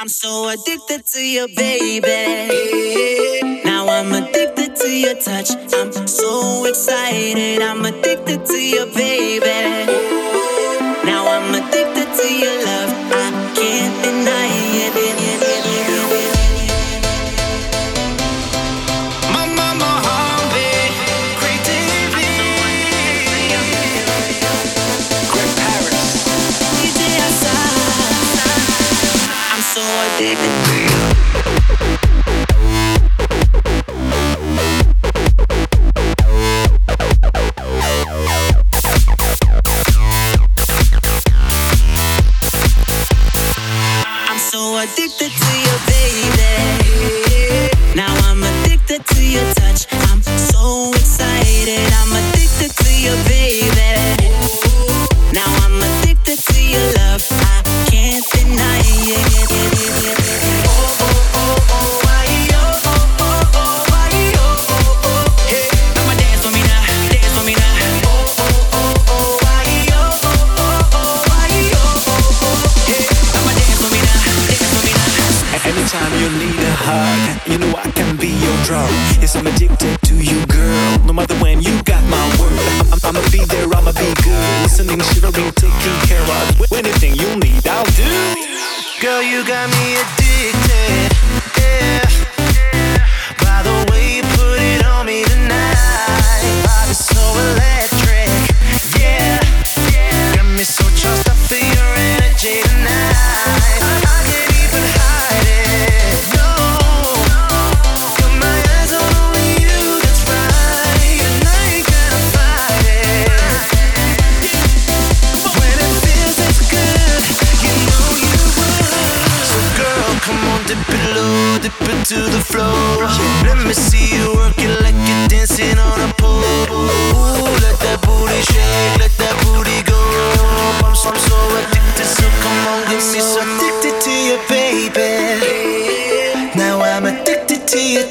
I'm so addicted to you, baby. Now I'm addicted to your touch. I'm so excited. I'm addicted to you, baby. Now I'm addicted to your love.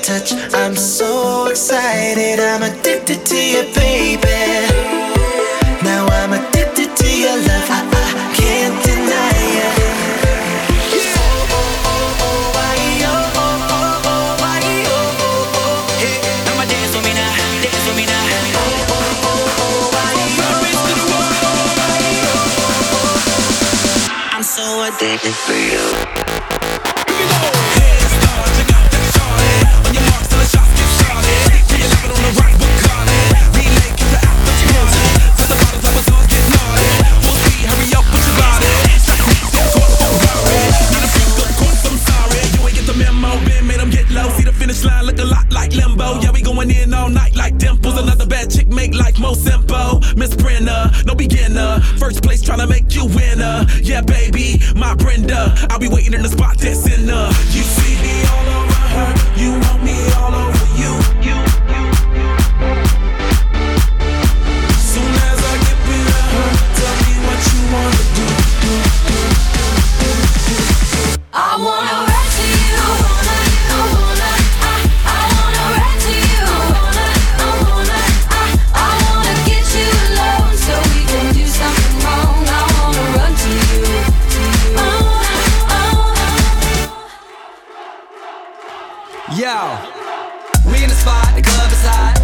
touch. I'm so excited, I'm addicted to you, baby. Brenda. I'll be waiting in the spot that's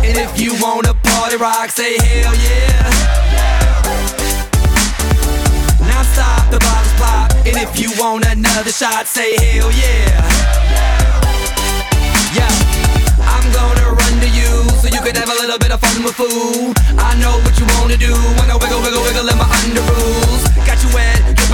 And if you wanna party rock, say hell yeah. Now stop the bottles pop. And if you want another shot, say hell yeah. Yeah, I'm gonna run to you so you can have a little bit of fun with food. I know what you wanna do. Wanna wiggle, wiggle, wiggle in my under rules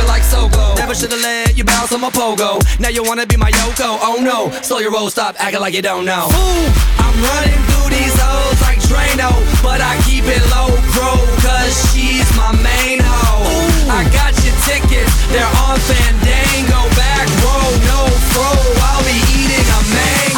feel like Sogo. Never should've let you bounce on my pogo. Now you wanna be my Yoko. Oh no, slow your roll, stop acting like you don't know. Ooh, I'm running through these hoes like Drano, but I keep it low pro, cause she's my main hoe. Ooh. I got your tickets, they're on Fandango, back row, no fro. I'll be eating a man.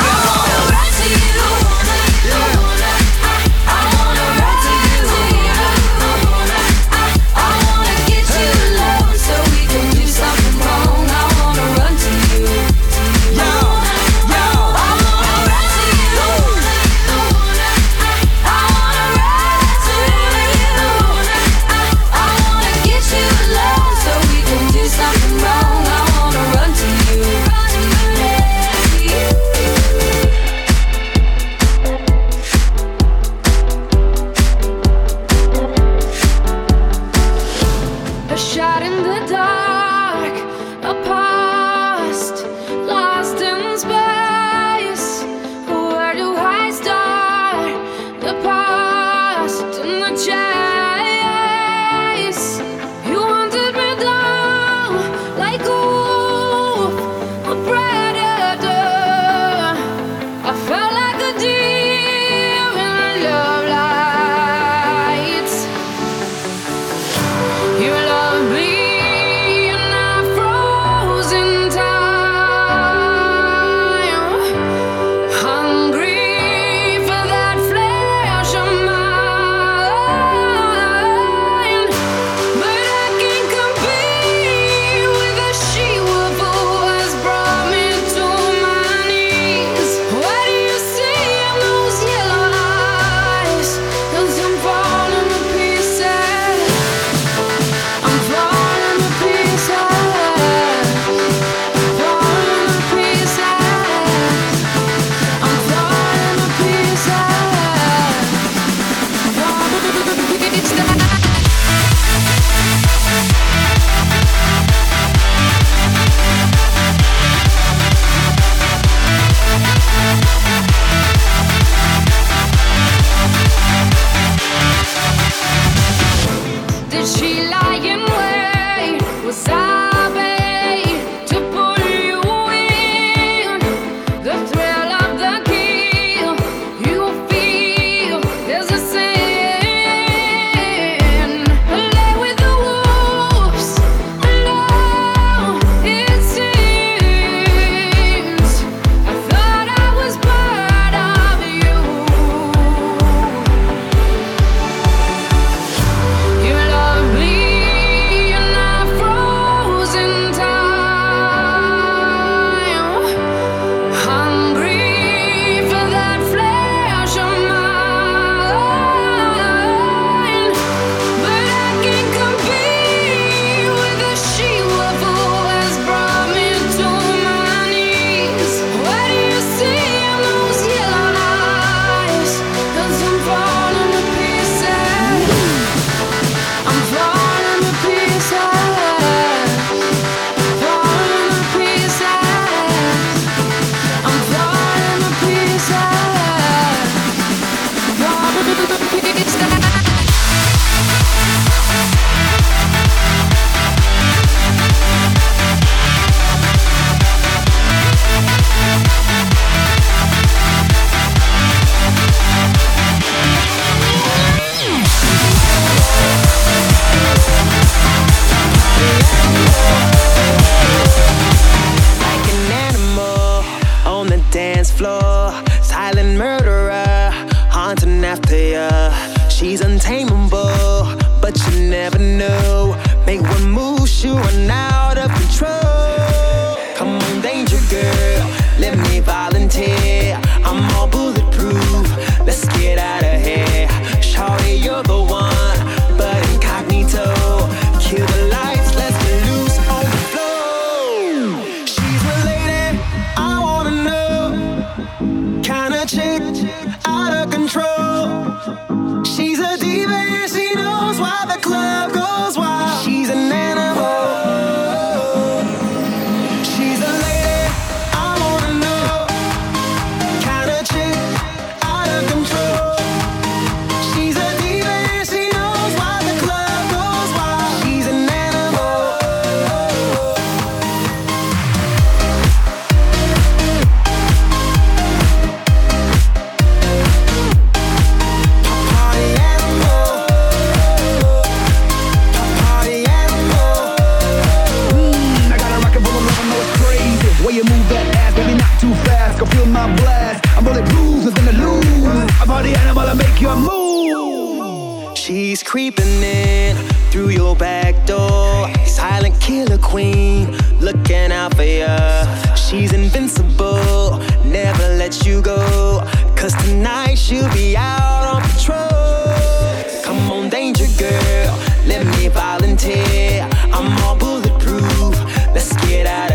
My blast. I'm blues, nothing to lose. I'm party animal, I make you move. She's creeping in through your back door. Silent killer queen, looking out for ya. She's invincible, never let you go. Cause tonight she'll be out on patrol. Come on, danger girl, let me volunteer. I'm all bulletproof, let's get out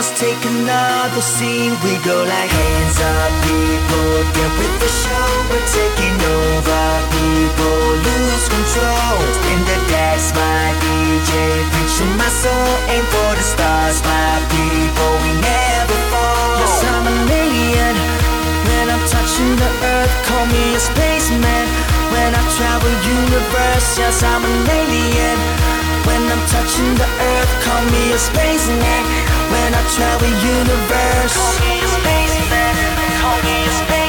cameras, take another scene. We go like hands up, people. Get with the show, we're taking over. People lose control. In the decks, my DJ, preaching my soul. Aim for the stars, my people. We never fall. Yes, I'm an alien. When I'm touching the earth, call me a spaceman. When I travel universe, yes, I'm an alien. When I'm touching the earth, call me a spaceman. When I travel the universe, call me a spaceman. Call me a spaceman.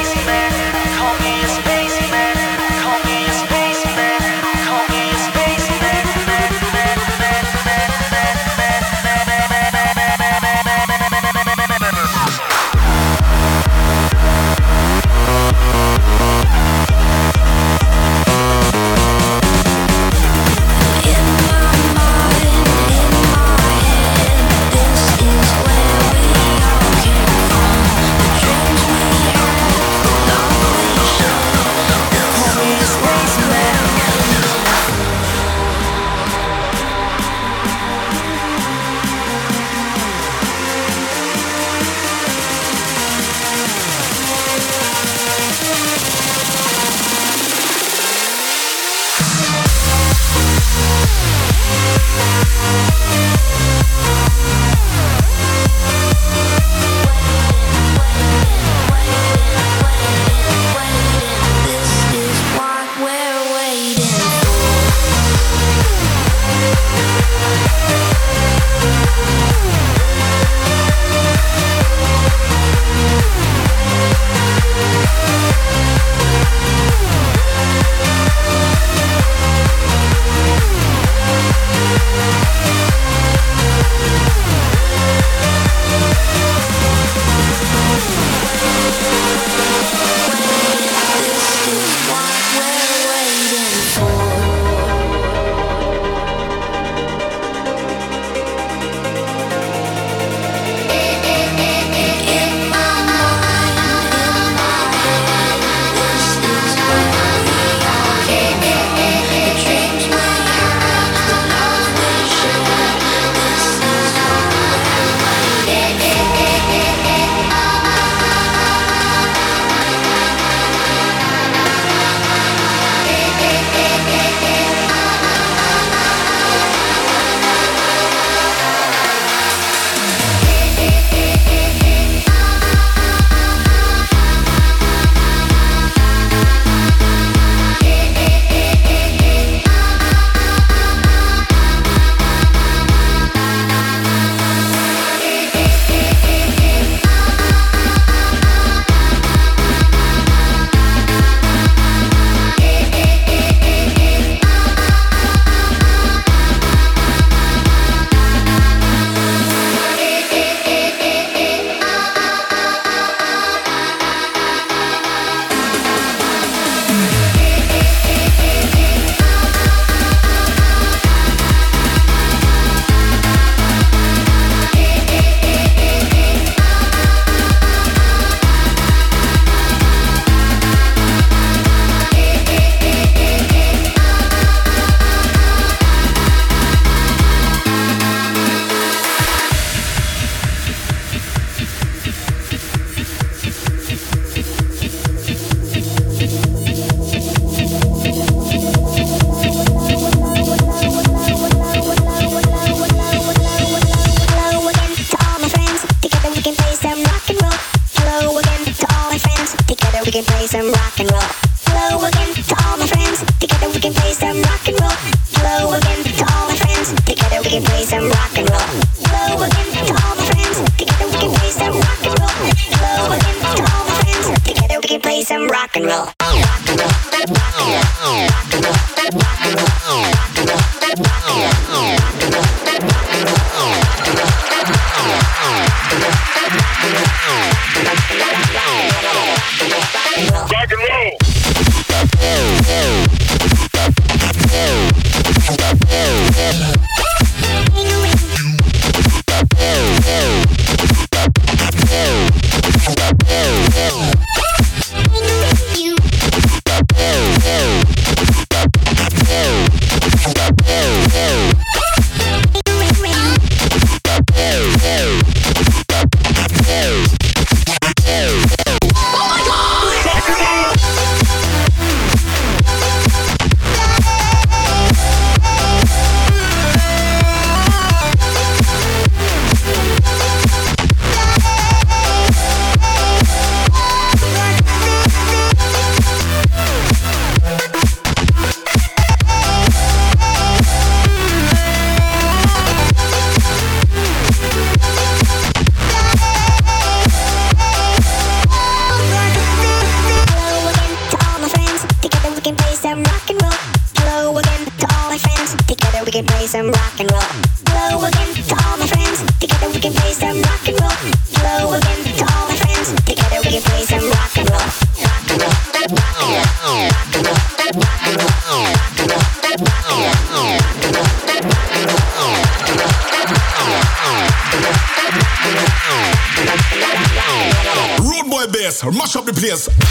Mash up the place.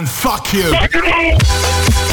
And fuck you.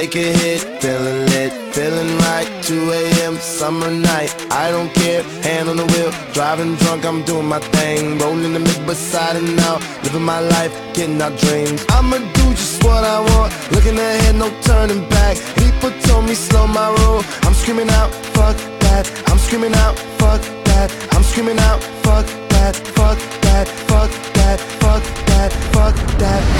take a hit, feeling lit, feeling right. 2 a.m. summer night, I don't care, hand on the wheel, driving drunk, I'm doing my thing, rolling the mid beside and out, living my life, getting our dreams. I'ma do just what I want, looking ahead, no turning back. People told me slow my roll, I'm screaming out, fuck that, I'm screaming out, fuck that, I'm screaming out, fuck that, fuck that, fuck that, fuck that, fuck that.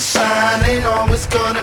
Shining, ain't always gonna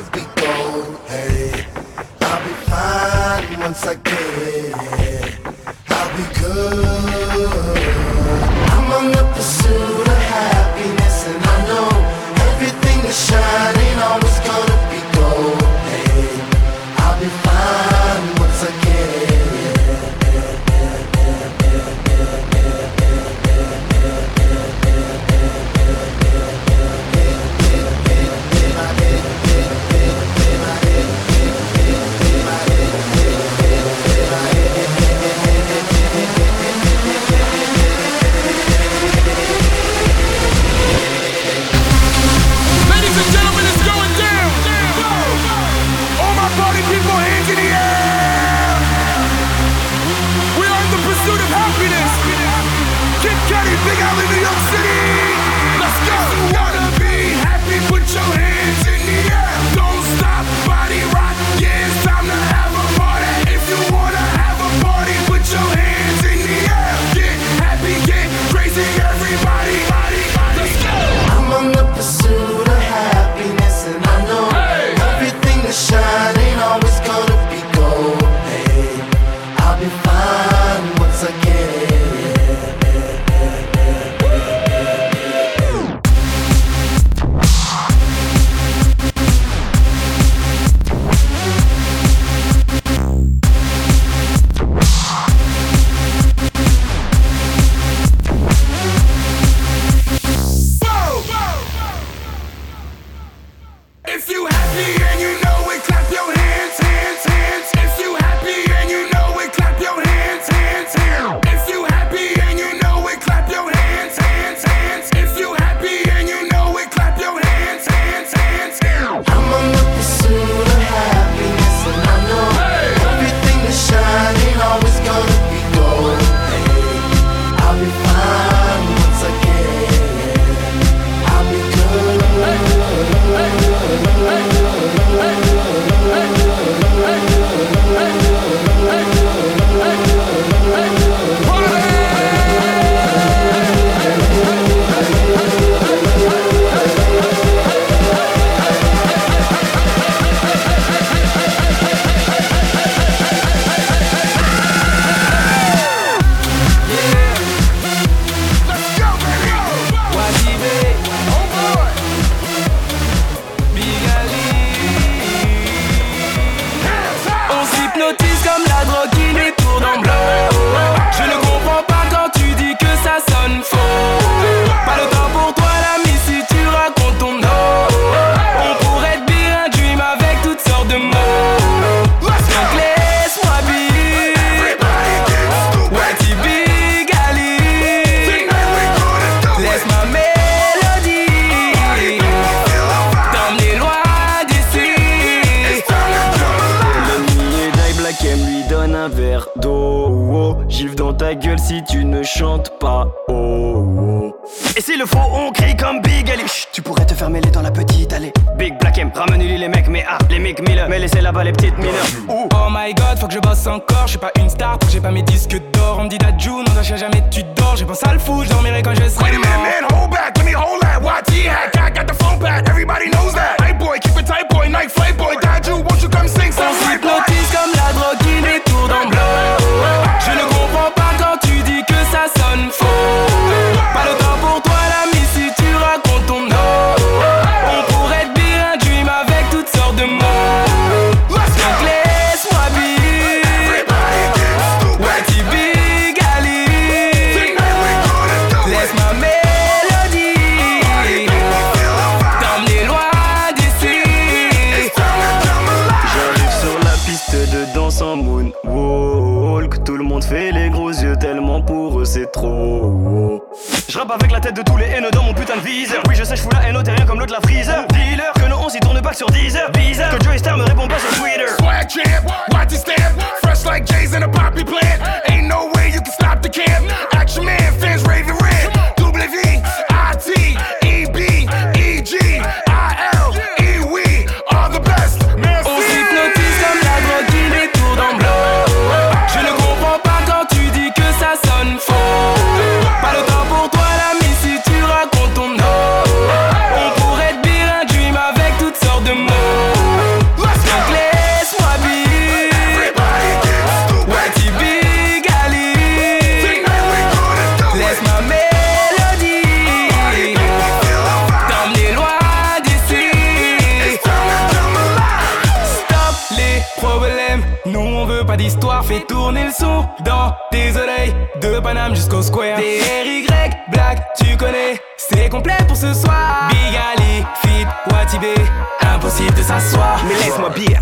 ta gueule si tu ne chantes pas. Oh. oh. Et si le faux on crie comme Big Elish Tu pourrais te faire mêler dans la petite allée. Big Black M, ramène les mecs, mais ah, les mecs Miller, mais laissez là-bas les petites mineurs. Oh. my god, faut que je bosse encore, je suis pas une star, j'ai pas mes disques d'or. On me dit Dajou, non, d'achat jamais tu dors, j'ai pensé à le fou, je dormirai quand je serai. Wait a minute, man, hold back, let me hold that. YT hack, I got the phone back, everybody knows that. Hey boy, keep it tight boy, night flight boy. c'est trop. Je rappe avec la tête de tous les haineux dans mon putain de viseur. Oui, je sais, je fous la haine, t'es rien comme l'autre la freezer. Dealer, que non, on s'y tourne pas sur Deezer. Bizarre, que Joey Star me répond pas sur Twitter. Swag champ, watch it stand. Fresh like Jay's in a poppy plant. Ain't no way you can stop the camp. Action man, fans raving red. Double V, I T, E B, E G. tourner le son dans tes oreilles. De Paname jusqu'au square. T-R-Y, black, tu connais est complet pour ce soir. Big Ali, Fit, Watibé, impossible de s'asseoir. Mais laisse-moi bien.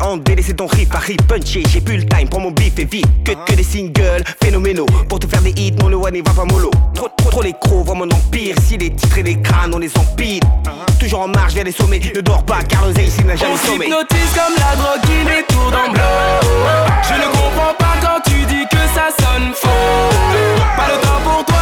à en délaissé ton riff, Paris punché, j'ai plus le time, prends mon bif et vite que, que des singles phénoménaux. Pour te faire des hits, non le one va pas mollo. Trop trop trop les crocs, vois mon empire. Si les titres et les crânes, on les empile Toujours en marche vers les sommets, ne dors pas car l'oseille ici n'a jamais sommeil On comme la drogue qui détourne dans bleu. Je ne comprends pas quand tu dis que ça sonne faux. Pas le temps pour toi.